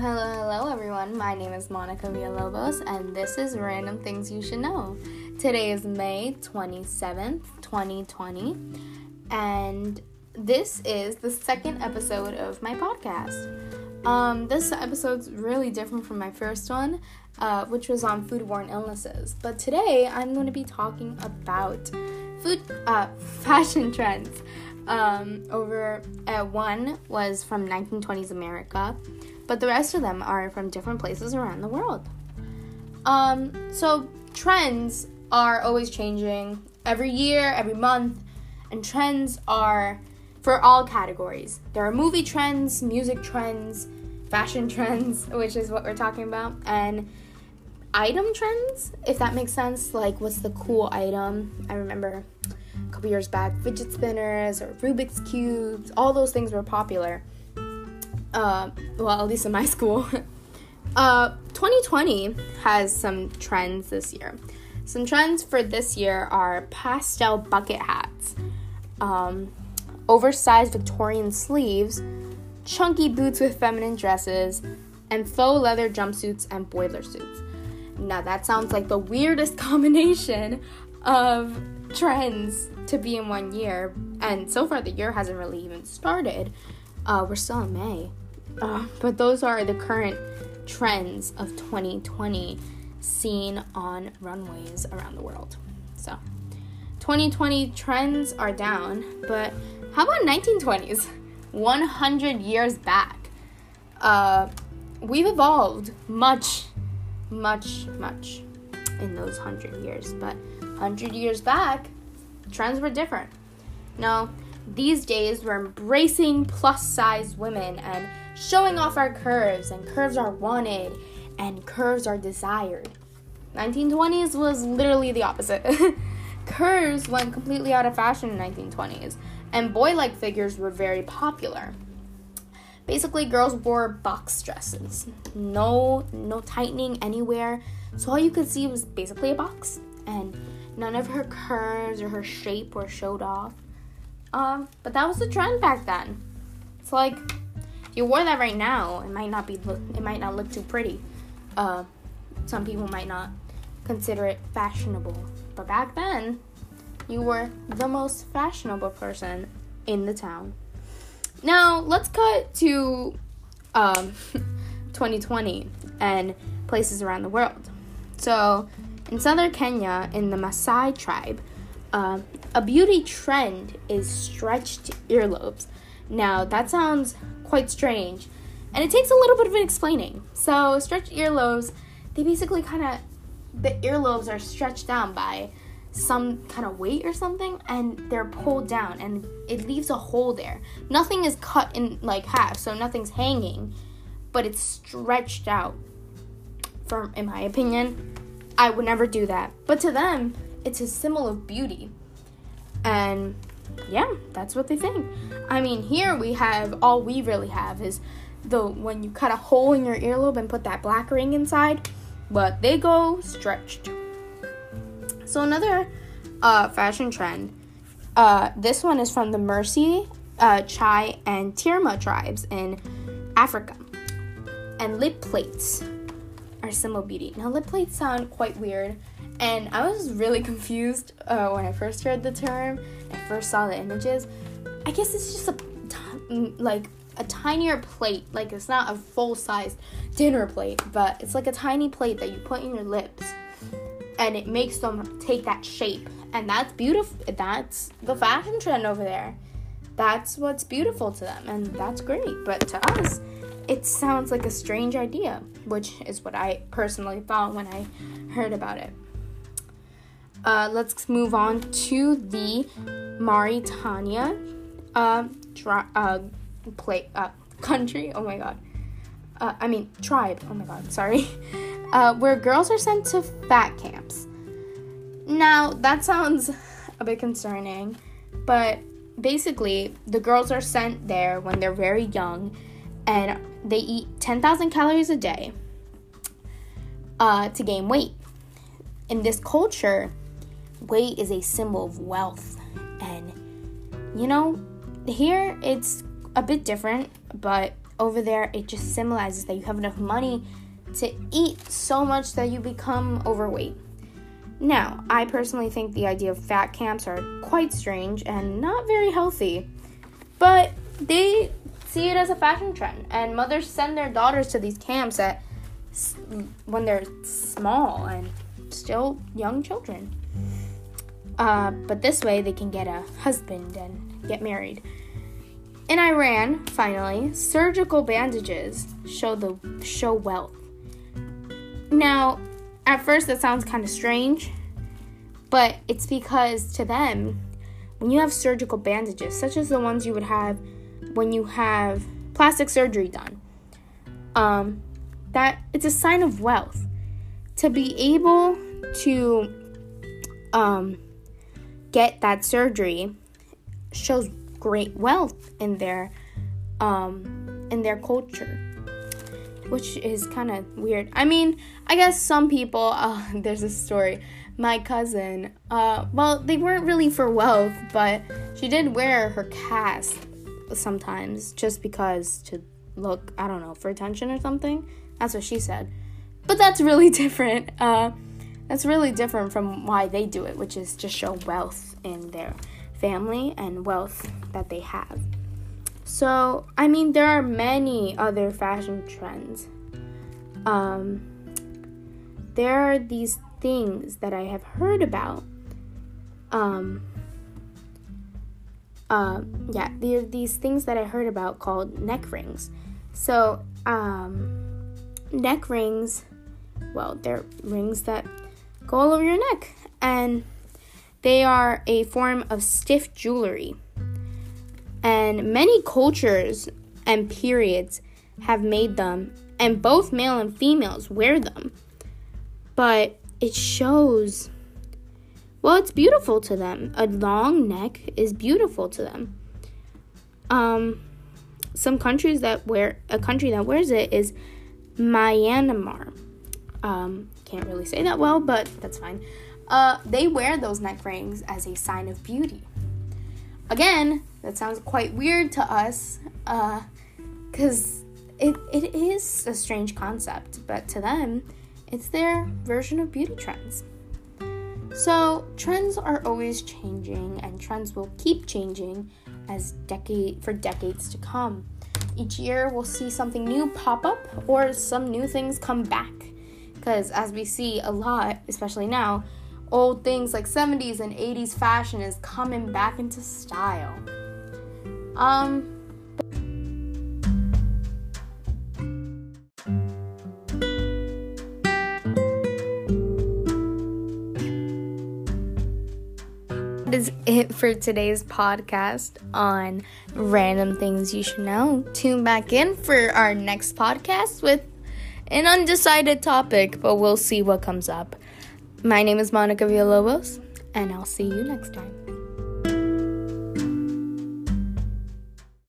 hello, hello, everyone. My name is Monica Villalobos, and this is Random Things You Should Know. Today is May 27th, 2020, and this is the second episode of my podcast. Um, this episode's really different from my first one, uh, which was on foodborne illnesses. But today I'm going to be talking about food, uh, fashion trends. Um, over uh, one was from 1920s America, but the rest of them are from different places around the world. Um, so trends are always changing every year, every month, and trends are for all categories. There are movie trends, music trends, fashion trends, which is what we're talking about, and item trends, if that makes sense. Like, what's the cool item? I remember a couple years back, fidget spinners or Rubik's Cubes, all those things were popular. Uh, well, at least in my school. uh, 2020 has some trends this year. Some trends for this year are pastel bucket hats, um, oversized Victorian sleeves, chunky boots with feminine dresses, and faux leather jumpsuits and boiler suits. Now, that sounds like the weirdest combination of trends to be in one year, and so far the year hasn't really even started. Uh, we're still in May. Uh, but those are the current trends of 2020 seen on runways around the world. So, 2020 trends are down, but how about 1920s? 100 years back. Uh, we've evolved much, much, much in those 100 years, but 100 years back, trends were different. Now, these days we're embracing plus size women and showing off our curves, and curves are wanted and curves are desired. 1920s was literally the opposite. curves went completely out of fashion in 1920s, and boy-like figures were very popular. Basically, girls wore box dresses. No no tightening anywhere. So all you could see was basically a box and none of her curves or her shape were showed off. Um, but that was the trend back then. It's like if you wore that right now, it might not be it might not look too pretty. Uh, some people might not consider it fashionable, but back then, you were the most fashionable person in the town. Now let's cut to um, 2020 and places around the world. So in southern Kenya, in the Maasai tribe, uh, a beauty trend is stretched earlobes. Now, that sounds quite strange, and it takes a little bit of an explaining. So, stretched earlobes, they basically kind of, the earlobes are stretched down by some kind of weight or something, and they're pulled down, and it leaves a hole there. Nothing is cut in like half, so nothing's hanging, but it's stretched out. For, in my opinion, I would never do that. But to them, it's a symbol of beauty. And yeah, that's what they think. I mean, here we have all we really have is the when you cut a hole in your earlobe and put that black ring inside, but they go stretched. So another uh, fashion trend. Uh, this one is from the Mursi, uh, Chai, and Tirma tribes in Africa. And lip plates are symbol beauty. Now, lip plates sound quite weird, and I was really confused uh, when I first heard the term. I first saw the images. I guess it's just a t- like a tinier plate. Like it's not a full size dinner plate, but it's like a tiny plate that you put in your lips, and it makes them take that shape. And that's beautiful. That's the fashion trend over there. That's what's beautiful to them, and that's great. But to us, it sounds like a strange idea, which is what I personally thought when I heard about it. Uh, let's move on to the Mauritania uh, uh, play, uh, country. Oh my god. Uh, I mean, tribe. Oh my god, sorry. Uh, where girls are sent to fat camps. Now, that sounds a bit concerning, but basically, the girls are sent there when they're very young and they eat 10,000 calories a day uh, to gain weight. In this culture, weight is a symbol of wealth. And, you know, here it's a bit different, but over there, it just symbolizes that you have enough money to eat so much that you become overweight. Now, I personally think the idea of fat camps are quite strange and not very healthy, but they see it as a fashion trend, and mothers send their daughters to these camps at when they're small and still young children. Uh, but this way, they can get a husband and get married. In Iran, finally, surgical bandages show the show wealth. Now, at first that sounds kind of strange, but it's because to them, when you have surgical bandages, such as the ones you would have when you have plastic surgery done, um, that it's a sign of wealth. To be able to um, get that surgery shows great wealth in their um, in their culture, which is kind of weird. I mean, I guess some people. Uh, there's a story. My cousin. Uh, well, they weren't really for wealth, but she did wear her cast sometimes just because to look. I don't know for attention or something. That's what she said. But that's really different. Uh, that's really different from why they do it, which is just show wealth in their family and wealth that they have. So, I mean, there are many other fashion trends. Um, there are these things that I have heard about. Um, uh, yeah, there are these things that I heard about called neck rings. So, um, neck rings, well, they're rings that go all over your neck, and they are a form of stiff jewelry. And many cultures and periods have made them, and both male and females wear them. But it shows, well, it's beautiful to them. A long neck is beautiful to them. Um, some countries that wear a country that wears it is Myanmar. Um, can't really say that well, but that's fine uh, they wear those neck rings as a sign of beauty. Again, that sounds quite weird to us because uh, it, it is a strange concept, but to them, it's their version of beauty trends. So, trends are always changing, and trends will keep changing as decade for decades to come. Each year, we'll see something new pop up or some new things come back. Because as we see a lot, especially now, old things like 70s and 80s fashion is coming back into style. Um, That is it for today's podcast on random things you should know. Tune back in for our next podcast with an undecided topic, but we'll see what comes up. My name is Monica Villalobos, and I'll see you next time.